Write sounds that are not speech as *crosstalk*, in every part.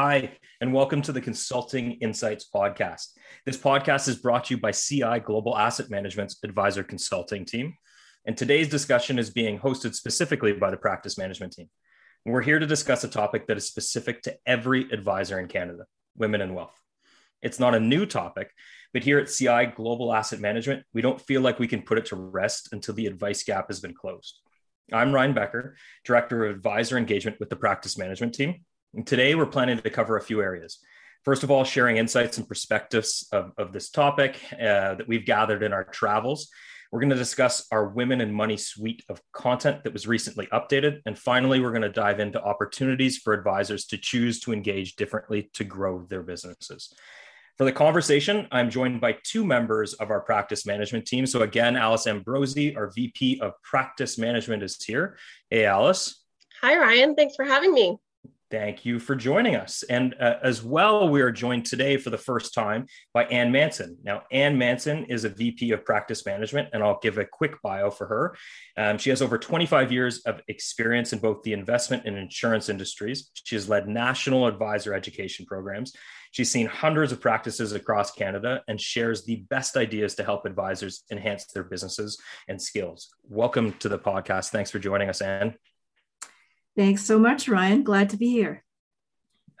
Hi, and welcome to the Consulting Insights Podcast. This podcast is brought to you by CI Global Asset Management's advisor consulting team. And today's discussion is being hosted specifically by the practice management team. And we're here to discuss a topic that is specific to every advisor in Canada women and wealth. It's not a new topic, but here at CI Global Asset Management, we don't feel like we can put it to rest until the advice gap has been closed. I'm Ryan Becker, Director of Advisor Engagement with the Practice Management Team. And today we're planning to cover a few areas. First of all, sharing insights and perspectives of, of this topic uh, that we've gathered in our travels. We're going to discuss our Women and Money suite of content that was recently updated. And finally, we're going to dive into opportunities for advisors to choose to engage differently to grow their businesses. For the conversation, I'm joined by two members of our practice management team. So, again, Alice Ambrosi, our VP of Practice Management, is here. Hey, Alice. Hi, Ryan. Thanks for having me. Thank you for joining us. And uh, as well, we are joined today for the first time by Ann Manson. Now, Ann Manson is a VP of practice management, and I'll give a quick bio for her. Um, she has over 25 years of experience in both the investment and insurance industries. She has led national advisor education programs. She's seen hundreds of practices across Canada and shares the best ideas to help advisors enhance their businesses and skills. Welcome to the podcast. Thanks for joining us, Ann. Thanks so much, Ryan. Glad to be here.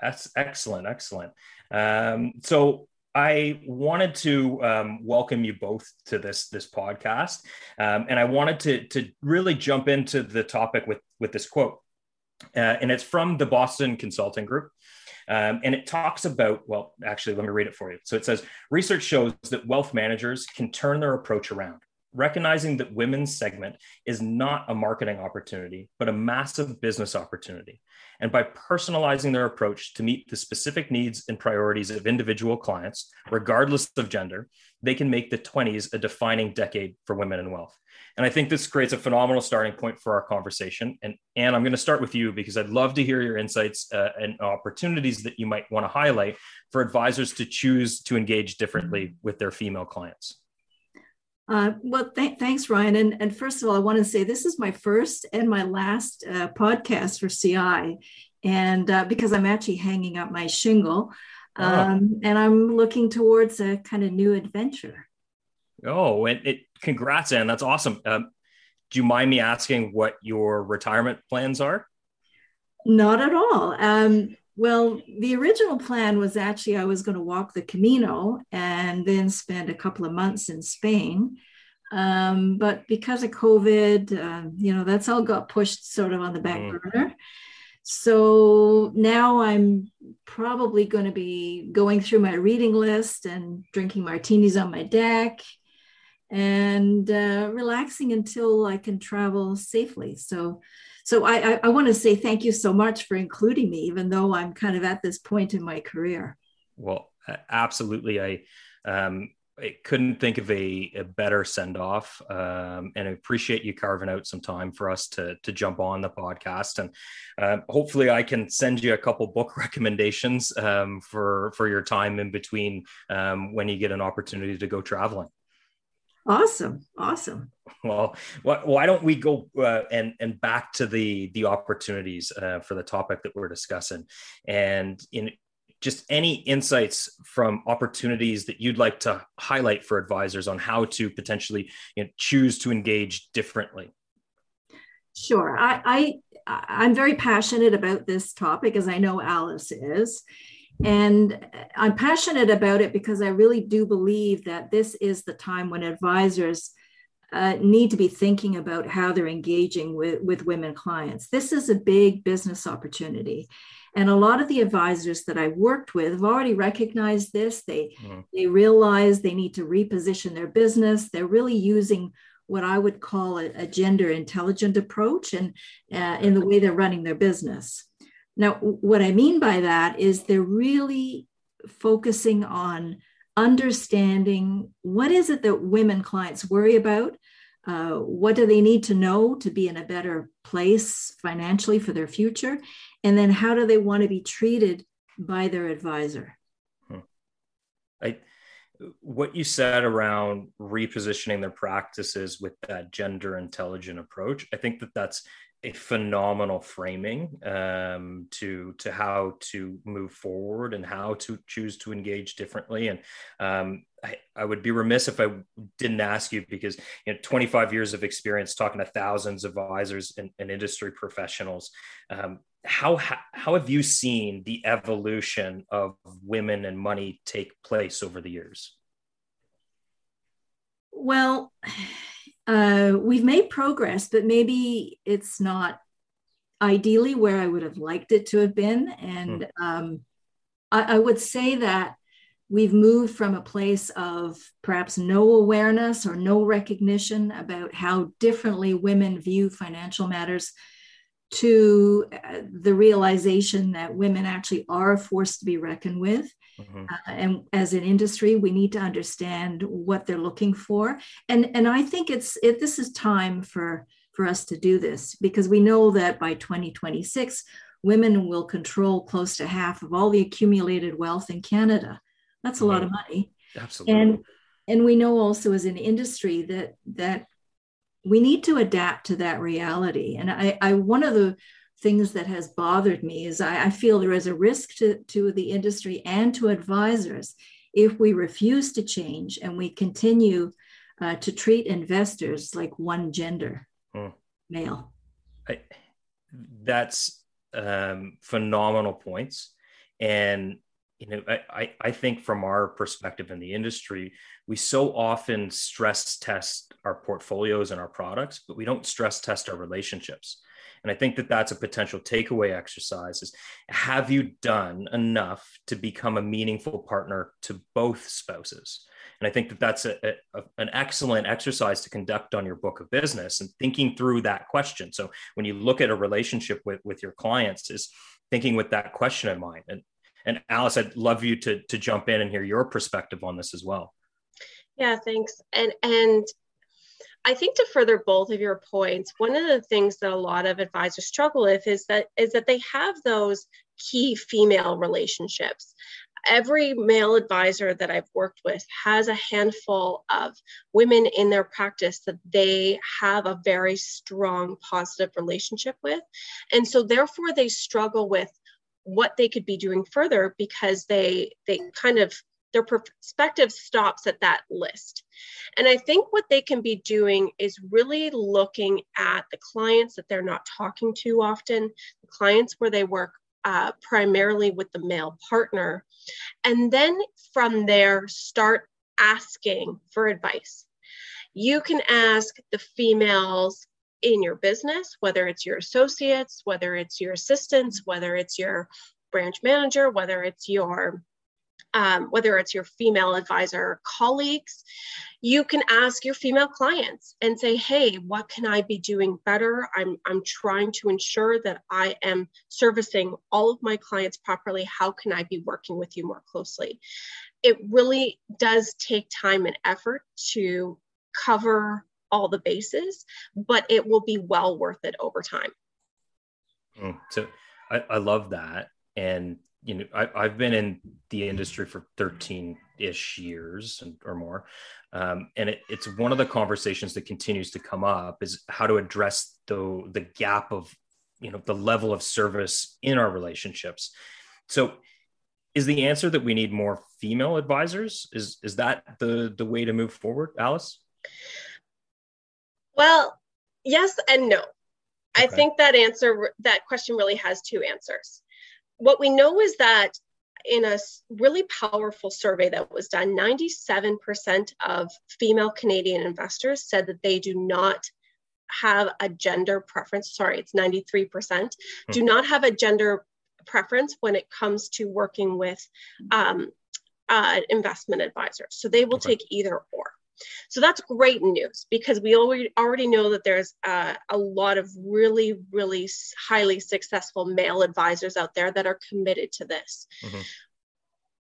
That's excellent. Excellent. Um, so I wanted to um, welcome you both to this this podcast, um, and I wanted to to really jump into the topic with with this quote, uh, and it's from the Boston Consulting Group. Um, and it talks about, well, actually, let me read it for you. So it says research shows that wealth managers can turn their approach around recognizing that women's segment is not a marketing opportunity, but a massive business opportunity. And by personalizing their approach to meet the specific needs and priorities of individual clients, regardless of gender, they can make the 20s a defining decade for women in wealth. And I think this creates a phenomenal starting point for our conversation. And Anne, I'm going to start with you because I'd love to hear your insights uh, and opportunities that you might want to highlight for advisors to choose to engage differently with their female clients. Uh, well, th- thanks, Ryan. And, and first of all, I want to say this is my first and my last uh, podcast for CI. And uh, because I'm actually hanging up my shingle, oh. um, oh. and I'm looking towards a kind of new adventure. Oh, and it, congrats, Anne. That's awesome. Um, do you mind me asking what your retirement plans are? Not at all. Um, well, the original plan was actually I was going to walk the Camino and then spend a couple of months in Spain. Um, but because of COVID, uh, you know, that's all got pushed sort of on the back mm. burner. So now I'm probably going to be going through my reading list and drinking martinis on my deck and uh, relaxing until I can travel safely. So so I, I, I want to say thank you so much for including me, even though I'm kind of at this point in my career. Well, absolutely. I, um, I couldn't think of a, a better send off. Um, and I appreciate you carving out some time for us to, to jump on the podcast. And uh, hopefully, I can send you a couple book *laughs* recommendations um, for, for your time in between um, when you get an opportunity to go traveling. Awesome, awesome. Well, why don't we go uh, and and back to the the opportunities uh, for the topic that we're discussing, and in just any insights from opportunities that you'd like to highlight for advisors on how to potentially you know, choose to engage differently. Sure, I, I I'm very passionate about this topic, as I know Alice is. And I'm passionate about it because I really do believe that this is the time when advisors uh, need to be thinking about how they're engaging with, with women clients. This is a big business opportunity. And a lot of the advisors that I worked with have already recognized this. They, mm. they realize they need to reposition their business. They're really using what I would call a, a gender intelligent approach and uh, in the way they're running their business. Now, what I mean by that is they're really focusing on understanding what is it that women clients worry about? Uh, what do they need to know to be in a better place financially for their future? And then how do they want to be treated by their advisor? Hmm. I, what you said around repositioning their practices with that gender intelligent approach i think that that's a phenomenal framing um, to to how to move forward and how to choose to engage differently. And um, I, I, would be remiss if I didn't ask you because you know 25 years of experience talking to thousands of advisors and, and industry professionals. Um, how how have you seen the evolution of women and money take place over the years? Well uh, we've made progress, but maybe it's not ideally where I would have liked it to have been. And mm. um, I, I, would say that we've moved from a place of perhaps no awareness or no recognition about how differently women view financial matters to uh, the realization that women actually are a force to be reckoned with Mm-hmm. Uh, and as an industry, we need to understand what they're looking for. And, and I think it's it, this is time for, for us to do this because we know that by 2026, women will control close to half of all the accumulated wealth in Canada. That's a mm-hmm. lot of money. Absolutely. And and we know also as an industry that that we need to adapt to that reality. And I, I one of the things that has bothered me is I, I feel there is a risk to, to the industry and to advisors if we refuse to change and we continue uh, to treat investors like one gender, hmm. male. I, that's um, phenomenal points. And you know, I, I think from our perspective in the industry, we so often stress test our portfolios and our products, but we don't stress test our relationships. And I think that that's a potential takeaway exercise is have you done enough to become a meaningful partner to both spouses? And I think that that's a, a, an excellent exercise to conduct on your book of business and thinking through that question. So when you look at a relationship with, with your clients is thinking with that question in mind. And, and Alice, I'd love you to, to jump in and hear your perspective on this as well. Yeah, thanks. And, and I think to further both of your points, one of the things that a lot of advisors struggle with is that is that they have those key female relationships. Every male advisor that I've worked with has a handful of women in their practice that they have a very strong positive relationship with. And so therefore they struggle with what they could be doing further because they they kind of their perspective stops at that list. And I think what they can be doing is really looking at the clients that they're not talking to often, the clients where they work uh, primarily with the male partner, and then from there start asking for advice. You can ask the females in your business, whether it's your associates, whether it's your assistants, whether it's your branch manager, whether it's your um, whether it's your female advisor colleagues, you can ask your female clients and say, hey, what can I be doing better? I'm, I'm trying to ensure that I am servicing all of my clients properly. How can I be working with you more closely? It really does take time and effort to cover all the bases, but it will be well worth it over time. Mm, so I, I love that. And you know I, have been in the industry for 13 ish years and, or more. Um, and it, it's one of the conversations that continues to come up is how to address the the gap of you know the level of service in our relationships. So is the answer that we need more female advisors? Is is that the the way to move forward alice? Well yes and no. Okay. i think that answer that question really has two answers what we know is that in a really powerful survey that was done, 97% of female Canadian investors said that they do not have a gender preference. Sorry, it's 93%, hmm. do not have a gender preference when it comes to working with um, uh, investment advisors. So they will okay. take either or. So that's great news because we already already know that there's uh, a lot of really, really highly successful male advisors out there that are committed to this. Mm-hmm.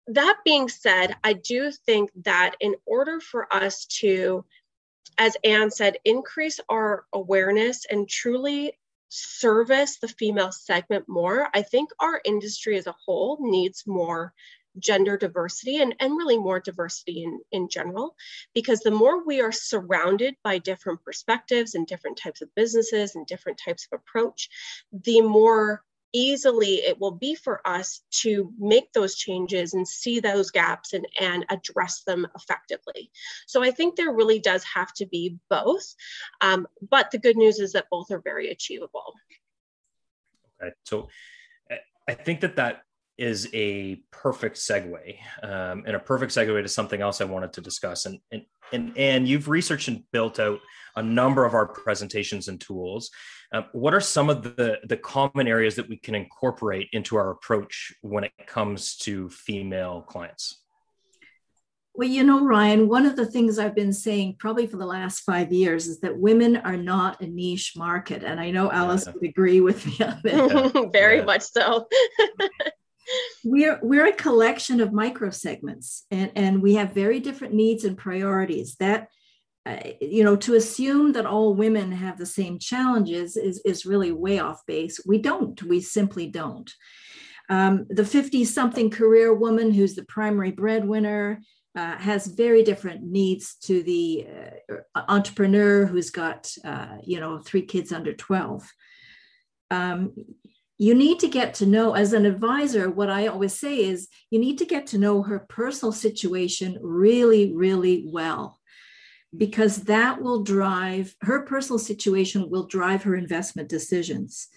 That being said, I do think that in order for us to, as Anne said, increase our awareness and truly service the female segment more, I think our industry as a whole needs more gender diversity and, and really more diversity in, in general. Because the more we are surrounded by different perspectives and different types of businesses and different types of approach, the more easily it will be for us to make those changes and see those gaps and, and address them effectively. So I think there really does have to be both. Um, but the good news is that both are very achievable. Okay. So I think that that is a perfect segue um, and a perfect segue to something else I wanted to discuss. And, and, and, and you've researched and built out a number of our presentations and tools. Uh, what are some of the, the common areas that we can incorporate into our approach when it comes to female clients? Well, you know, Ryan, one of the things I've been saying probably for the last five years is that women are not a niche market. And I know Alice yeah. would agree with me on that. *laughs* Very yeah. much so. *laughs* we're we're a collection of microsegments and, and we have very different needs and priorities. That uh, you know, to assume that all women have the same challenges is, is really way off base. We don't, we simply don't. Um, the 50 something career woman who's the primary breadwinner, uh, has very different needs to the uh, entrepreneur who's got uh, you know three kids under 12 um, you need to get to know as an advisor what i always say is you need to get to know her personal situation really really well because that will drive her personal situation will drive her investment decisions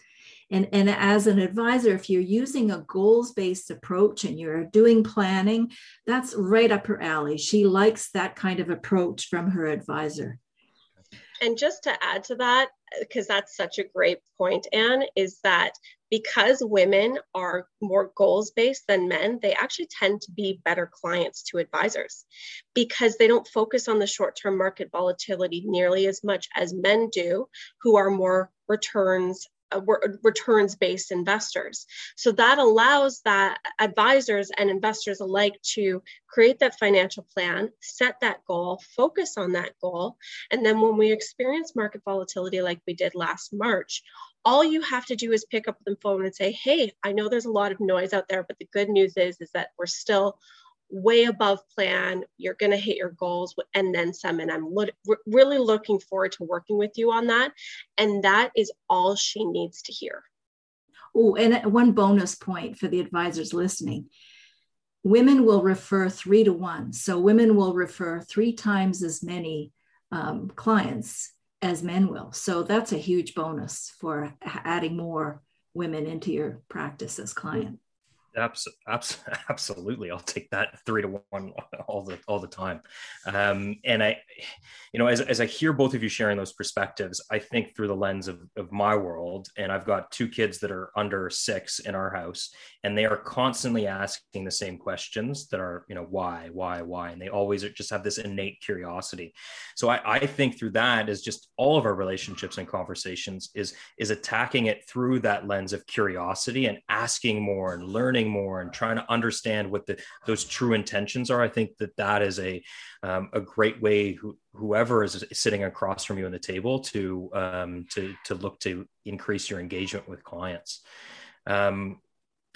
and, and as an advisor, if you're using a goals based approach and you're doing planning, that's right up her alley. She likes that kind of approach from her advisor. And just to add to that, because that's such a great point, Anne, is that because women are more goals based than men, they actually tend to be better clients to advisors because they don't focus on the short term market volatility nearly as much as men do, who are more returns uh, returns based investors. So that allows that advisors and investors alike to create that financial plan, set that goal, focus on that goal. And then when we experience market volatility like we did last March, all you have to do is pick up the phone and say, "Hey, I know there's a lot of noise out there, but the good news is is that we're still way above plan. You're going to hit your goals and then some. And I'm lo- really looking forward to working with you on that. And that is all she needs to hear. Oh, and one bonus point for the advisors listening women will refer three to one. So women will refer three times as many um, clients as men will. So that's a huge bonus for adding more women into your practice as client. *laughs* absolutely, I'll take that three to one all the all the time. Um, and I, you know, as, as I hear both of you sharing those perspectives, I think through the lens of, of my world, and I've got two kids that are under six in our house, and they are constantly asking the same questions that are, you know, why, why, why, and they always just have this innate curiosity. So I, I think through that is just all of our relationships and conversations is is attacking it through that lens of curiosity and asking more and learning learning more and trying to understand what the, those true intentions are, I think that that is a um, a great way who, whoever is sitting across from you on the table to um, to to look to increase your engagement with clients. Um,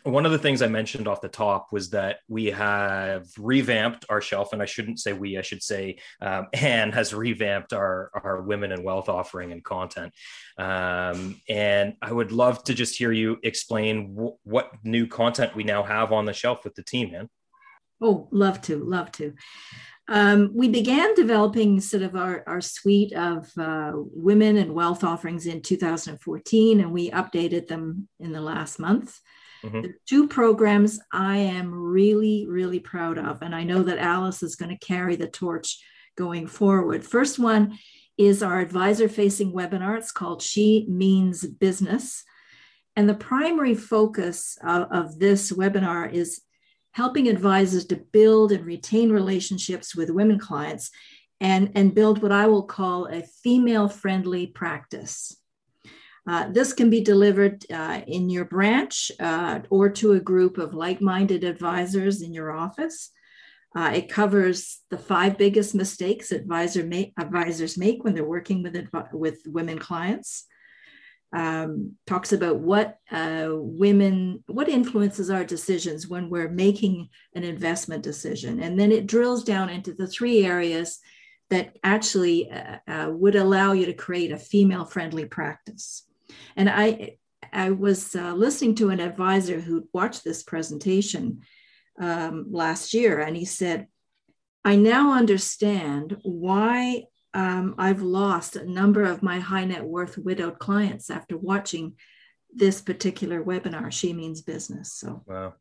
one of the things I mentioned off the top was that we have revamped our shelf, and I shouldn't say we, I should say um, *laughs* Anne has revamped our our women and wealth offering and content. Um, and I would love to just hear you explain w- what new content we now have on the shelf with the team, man. Oh, love to, love to. Um, we began developing sort of our, our suite of uh, women and wealth offerings in 2014, and we updated them in the last month. Mm-hmm. The two programs I am really, really proud of, and I know that Alice is going to carry the torch going forward. First one is our advisor facing webinar. It's called She Means Business. And the primary focus of, of this webinar is helping advisors to build and retain relationships with women clients and, and build what I will call a female friendly practice. Uh, this can be delivered uh, in your branch uh, or to a group of like minded advisors in your office. Uh, it covers the five biggest mistakes advisor advisors make when they're working with, with women clients. um, talks about what uh, women, what influences our decisions when we're making an investment decision. And then it drills down into the three areas that actually would allow you to create a female friendly practice. And I, I was uh, listening to an advisor who watched this presentation um, last year, and he said, I now understand why um, I've lost a number of my high net worth widowed clients after watching this particular webinar. She means business. So, wow.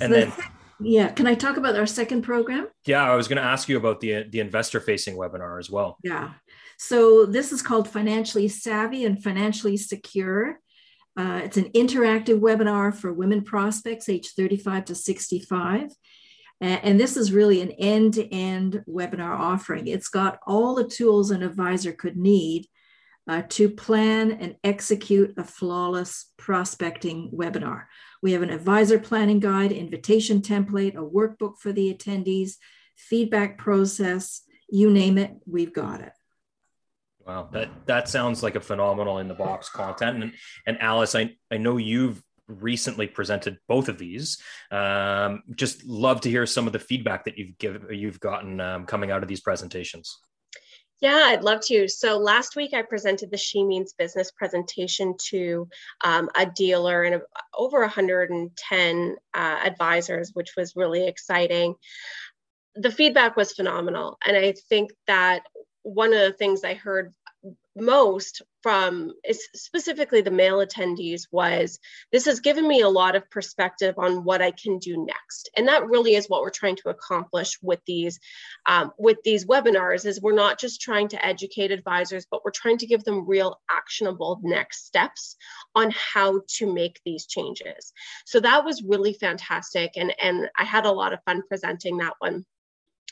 And so then, yeah, can I talk about our second program? Yeah, I was going to ask you about the the investor facing webinar as well. Yeah. So this is called Financially Savvy and Financially Secure. Uh, it's an interactive webinar for women prospects age 35 to 65. And this is really an end to end webinar offering. It's got all the tools an advisor could need uh, to plan and execute a flawless prospecting webinar. We have an advisor planning guide, invitation template, a workbook for the attendees, feedback process, you name it, we've got it. Wow, that that sounds like a phenomenal in the box content. And and Alice, I, I know you've recently presented both of these. Um, just love to hear some of the feedback that you've given you've gotten um, coming out of these presentations. Yeah, I'd love to. So last week I presented the She Means Business presentation to um, a dealer and over 110 uh, advisors, which was really exciting. The feedback was phenomenal. And I think that one of the things I heard most from specifically the male attendees was this has given me a lot of perspective on what I can do next, and that really is what we're trying to accomplish with these um, with these webinars. Is we're not just trying to educate advisors, but we're trying to give them real actionable next steps on how to make these changes. So that was really fantastic, and and I had a lot of fun presenting that one.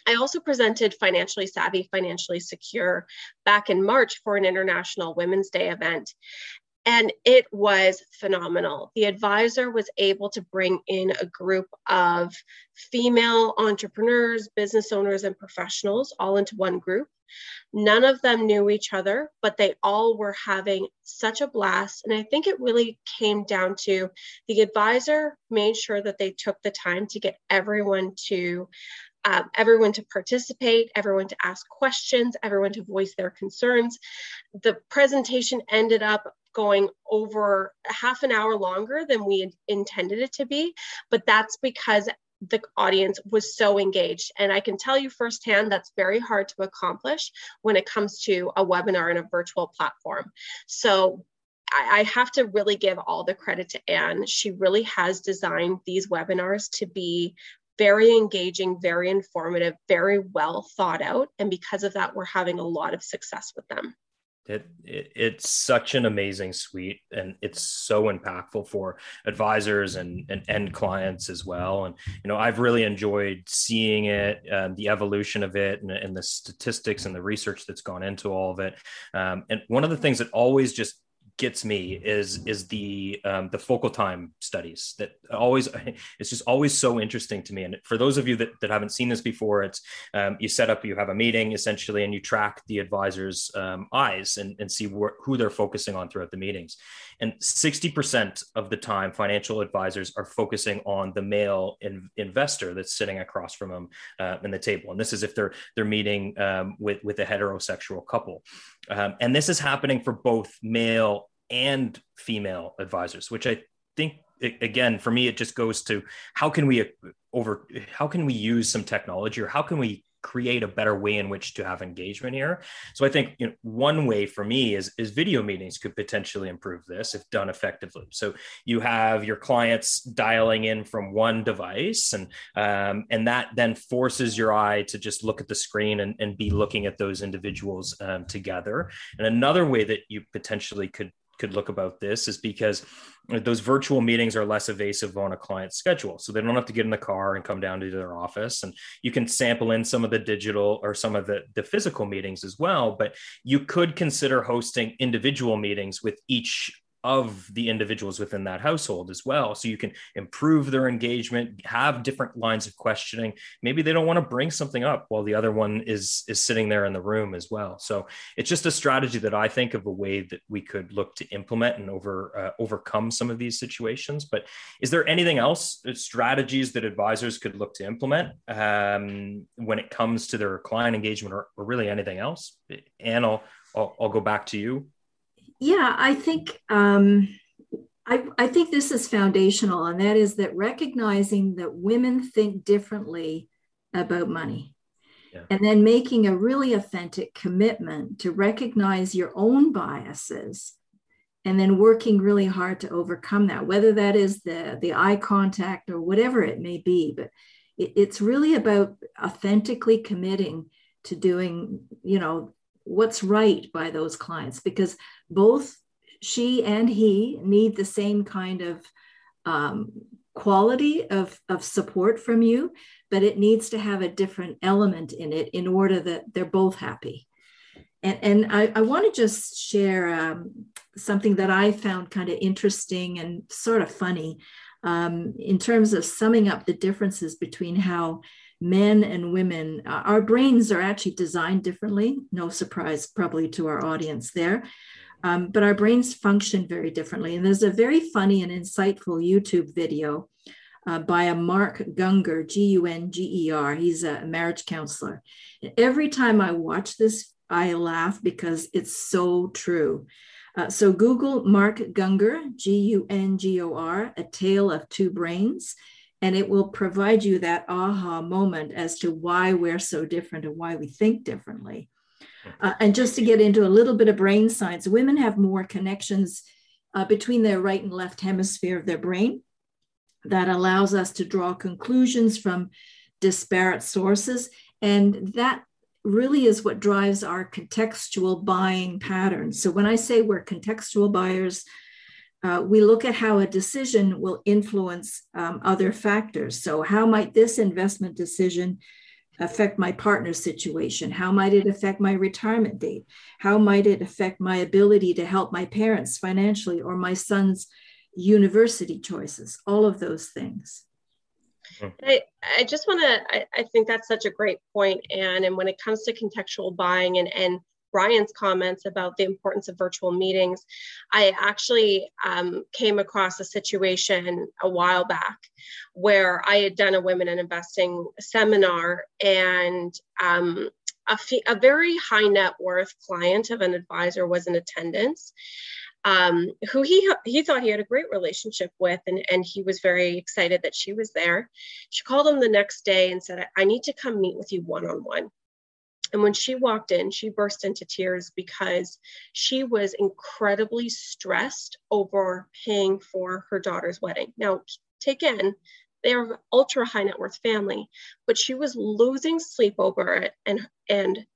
I also presented Financially Savvy, Financially Secure back in March for an International Women's Day event. And it was phenomenal. The advisor was able to bring in a group of female entrepreneurs, business owners, and professionals all into one group. None of them knew each other, but they all were having such a blast. And I think it really came down to the advisor made sure that they took the time to get everyone to um, everyone to participate, everyone to ask questions, everyone to voice their concerns. The presentation ended up going over half an hour longer than we intended it to be, but that's because the audience was so engaged. And I can tell you firsthand that's very hard to accomplish when it comes to a webinar and a virtual platform. So I, have to really give all the credit to Anne. She really has designed these webinars to be very engaging, very informative, very well thought out. And because of that, we're having a lot of success with them. It, it, it's such an amazing suite and it's so impactful for advisors and, and end clients as well and you know i've really enjoyed seeing it um, the evolution of it and, and, the statistics and the research that's gone into all of it um, and one of the things that always just gets me is is the um, the focal time studies that always *laughs* it's just always so interesting to me. And for those of you that, that haven't seen this before it's um, you set up you have a meeting essentially and you track the advisors um, eyes and, and see wh- who they're focusing on throughout the meetings. And 60% of the time financial advisors are focusing on the male in, investor that's sitting across from them uh, in the table. And this is if they're they're meeting um, with with a heterosexual couple. Um, and this is happening for both male and female advisors, which I think again for me it just goes to how can we over how can we use some technology or how can we create a better way in which to have engagement here? So i think you know one way for me is is video meetings could potentially improve this if done effectively. So you have your clients dialing in from one device and um, and that then forces your eye to just look at the screen and, and be looking at those individuals um, together. And another way that you potentially could could look about this is because those virtual meetings are less evasive on a client's schedule. So they don't have to get in the car and come down to their office. And you can sample in some of the digital or some of the, the physical meetings as well. But you could consider hosting individual meetings with each of the individuals within that household as well. So you can improve their engagement, have different lines of questioning. Maybe they don't want to bring something up while the other one is is sitting there in the room as well. So it's just a strategy that I think of a way that we could look to implement and over uh, overcome some of these situations. But is there anything else uh, strategies that advisors could look to implement um, when it comes to their client engagement or, or really anything else? Anne, I'll, I'll, I'll go back to you yeah, I think um, I, I think this is foundational, and that is that recognizing that women think differently about money. Yeah. And then making a really authentic commitment to recognize your own biases and then working really hard to overcome that, whether that is the, the eye contact or whatever it may be. But it, it's really about authentically committing to doing, you know, what's right by those clients because both she and he need the same kind of um, quality of, of support from you, but it needs to have a different element in it in order that they're both happy. And, and I, I want to just share um, something that I found kind of interesting and sort of funny um, in terms of summing up the differences between how men and women, uh, our brains are actually designed differently. No surprise, probably to our audience there. Um, but our brains function very differently. And there's a very funny and insightful YouTube video uh, by a Mark Gunger, G U N G E R. He's a marriage counselor. And every time I watch this, I laugh because it's so true. Uh, so Google Mark Gungor, G U N G O R, A Tale of Two Brains and it will provide you that aha moment as to why we're so different and why we think differently. Uh, and just to get into a little bit of brain science, women have more connections uh, between their right and left hemisphere of their brain that allows us to draw conclusions from disparate sources. And that really is what drives our contextual buying patterns. So when I say we're contextual buyers, uh, we look at how a decision will influence um, other factors. So, how might this investment decision affect my partner's situation? How might it affect my retirement date? How might it affect my ability to help my parents financially or my son's university choices? All of those things. Hmm. I, I just want to, I, I think that's such a great point, Anne. And when it comes to contextual buying and, and Brian's comments about the importance of virtual meetings, I actually um, came across a situation a while back where I had done a women in investing seminar and um, a, fee, a very high net worth client of an advisor was in attendance. Um, who he he thought he had a great relationship with, and, and he was very excited that she was there. She called him the next day and said, "I need to come meet with you one on one." And when she walked in, she burst into tears because she was incredibly stressed over paying for her daughter's wedding. Now, take in, they're an ultra high net worth family, but she was losing sleep over it. And, and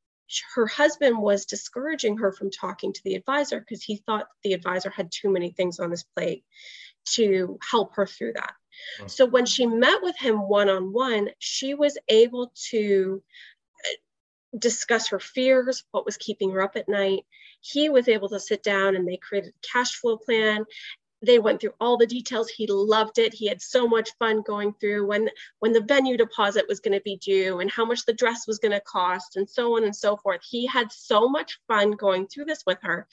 her husband was discouraging her from talking to the advisor because he thought the advisor had too many things on his plate to help her through that. Mm. So when she met with him one on one, she was able to discuss her fears, what was keeping her up at night. He was able to sit down and they created a cash flow plan. They went through all the details. He loved it. He had so much fun going through when when the venue deposit was going to be due and how much the dress was going to cost and so on and so forth. He had so much fun going through this with her.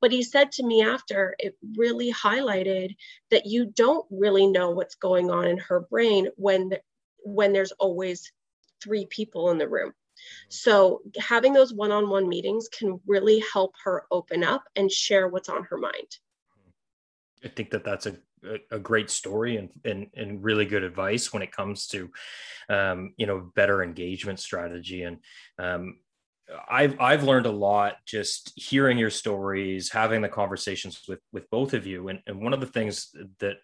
But he said to me after, it really highlighted that you don't really know what's going on in her brain when when there's always three people in the room so having those one-on-one meetings can really help her open up and share what's on her mind. I think that that's a a great story and, and, and really good advice when it comes to um, you know better engagement strategy and um, I've I've learned a lot just hearing your stories, having the conversations with with both of you, and and one of the things that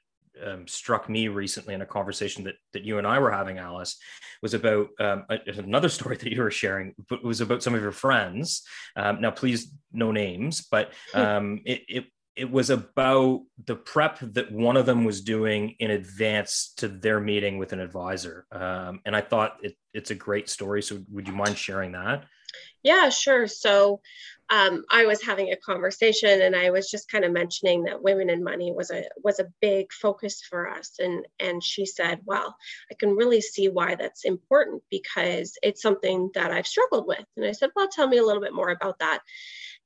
um, struck me recently in a conversation that, that you and I were having, Alice, was about um, another *laughs* story that you were sharing, but it was about some of your friends. Um, now, please, no names, but *laughs* um, it, it it was about the prep that one of them was doing in advance to their meeting with an advisor, um, and I thought it, it's a great story. So, would you mind sharing that? Yeah, sure. So um, I was having a conversation and I was just kind of mentioning that women and money was a was a big focus for us. And and she said, Well, I can really see why that's important because it's something that I've struggled with. And I said, Well, tell me a little bit more about that.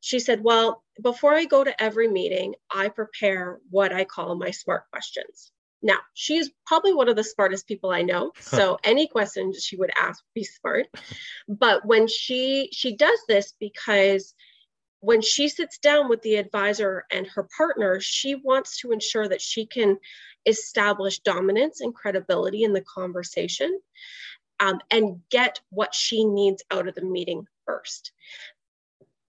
She said, Well, before I go to every meeting, I prepare what I call my smart questions. Now, she's probably one of the smartest people I know. *laughs* So any questions she would ask would be smart. But when she she does this because when she sits down with the advisor and her partner, she wants to ensure that she can establish dominance and credibility in the conversation um, and get what she needs out of the meeting first.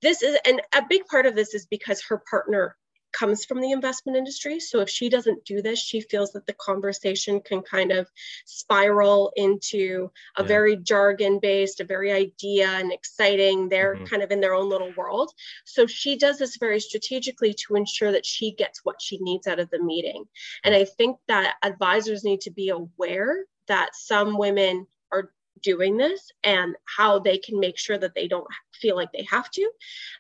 This is, and a big part of this is because her partner comes from the investment industry. So if she doesn't do this, she feels that the conversation can kind of spiral into a yeah. very jargon based, a very idea and exciting. They're mm-hmm. kind of in their own little world. So she does this very strategically to ensure that she gets what she needs out of the meeting. And I think that advisors need to be aware that some women doing this and how they can make sure that they don't feel like they have to.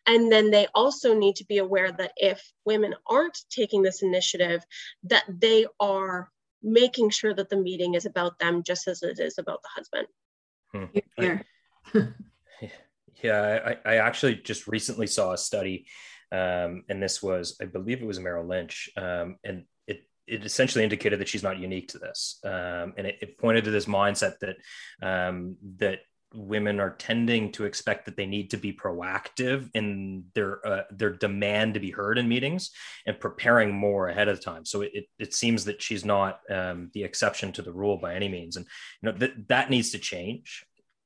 And then they also need to be aware that if women aren't taking this initiative, that they are making sure that the meeting is about them just as it is about the husband. Hmm. *laughs* *laughs* yeah, I, I actually just recently saw a study, um, and this was, I believe it was Merrill Lynch, um, and it essentially indicated that she's not unique to this, um, and it, it, pointed to this mindset that um, that women are tending to expect that they need to be proactive in their uh, their demand to be heard in meetings and preparing more ahead of time. So it, it seems that she's not um, the exception to the rule by any means, and you know that that needs to change.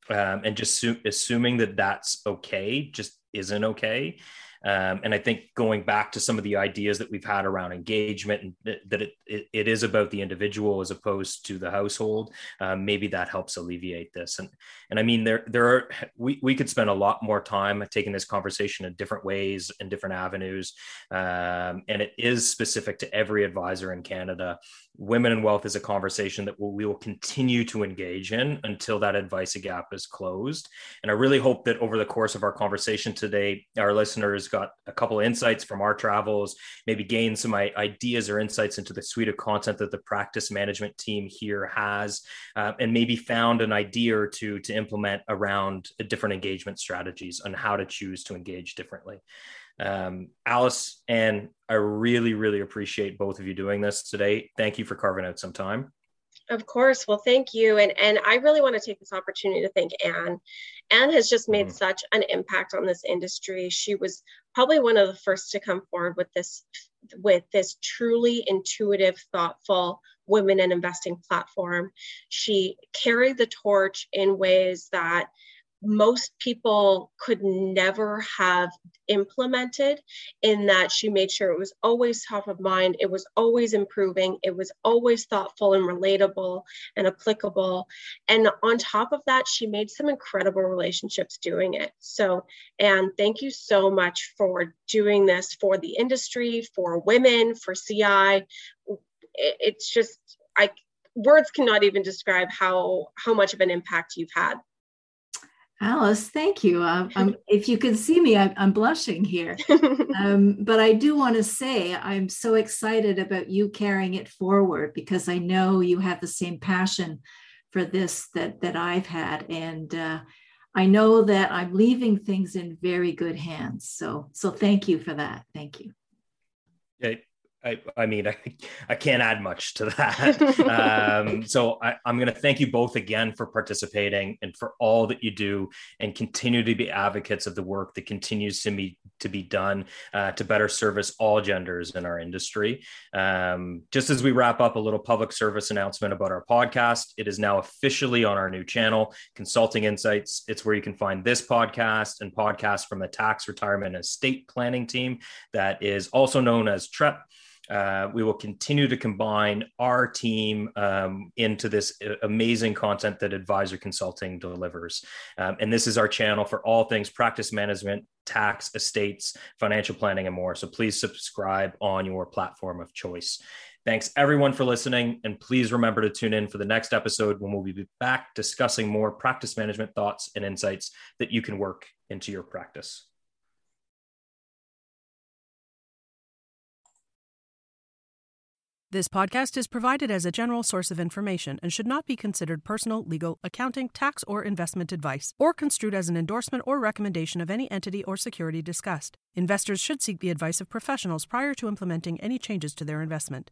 Um, and just su- assuming that that's okay just isn't okay. Um, and I think going back to some of the ideas that we've had around engagement and that it, it, it is about the individual as opposed to the household, um, maybe that helps alleviate this. And, and I mean, there, there are, we, we could spend a lot more time taking this conversation in different ways and different avenues. Um, and it is specific to every advisor in Canada women and wealth is a conversation that we will continue to engage in until that advice gap is closed. And I really hope that over the course of our conversation today, our listeners got a couple of insights from our travels, maybe gained some ideas or insights into the suite of content that the practice management team here has, uh, and maybe found an idea or two to implement around different engagement strategies on how to choose to engage differently. Um, Alice and I really, really appreciate both of you doing this today. Thank you for carving out some time. Of course. Well, thank you. And, and I really want to take this opportunity to thank Anne. Anne has just made mm-hmm. such an impact on this industry. She was probably one of the first to come forward with this with this truly intuitive, thoughtful women and investing platform. She carried the torch in ways that most people could never have implemented in that she made sure it was always top of mind it was always improving it was always thoughtful and relatable and applicable. And on top of that she made some incredible relationships doing it. So and thank you so much for doing this for the industry for women for ci it's just i words cannot even describe how how much of an impact you've had Alice, thank you. Uh, um, *laughs* if you can see me, I, am blushing here. *laughs* Um, but I do want to say I'm so excited about you carrying it forward because I know you have the same passion for this that that I've had, and uh, I know that I'm leaving things in very good hands. So so thank you for that. Thank you. Yeah, I, I mean, I, I can't add much to that. *laughs* um, so I, am going to thank you both again for participating and for all that you do and continue to be advocates of the work that continues to be, to be done uh, to better service all genders in our industry. Um, just as we wrap up, a little public service announcement about our podcast. It is now officially on our new channel, Consulting Insights. It's where you can find this podcast and podcasts from the tax, retirement, and estate planning team that is also known as TREP. Uh, we will continue to combine our team um, into this amazing content that Advisor Consulting delivers. Um, and this is our channel for all things practice management, tax, estates, financial planning, and more. So please subscribe on your platform of choice. Thanks everyone for listening. And please remember to tune in for the next episode when we'll be back discussing more practice management thoughts and insights that you can work into your practice. This podcast is provided as a general source of information and should not be considered personal, legal, accounting, tax, or investment advice, or construed as an endorsement or recommendation of any entity or security discussed. Investors should seek the advice of professionals prior to implementing any changes to their investment.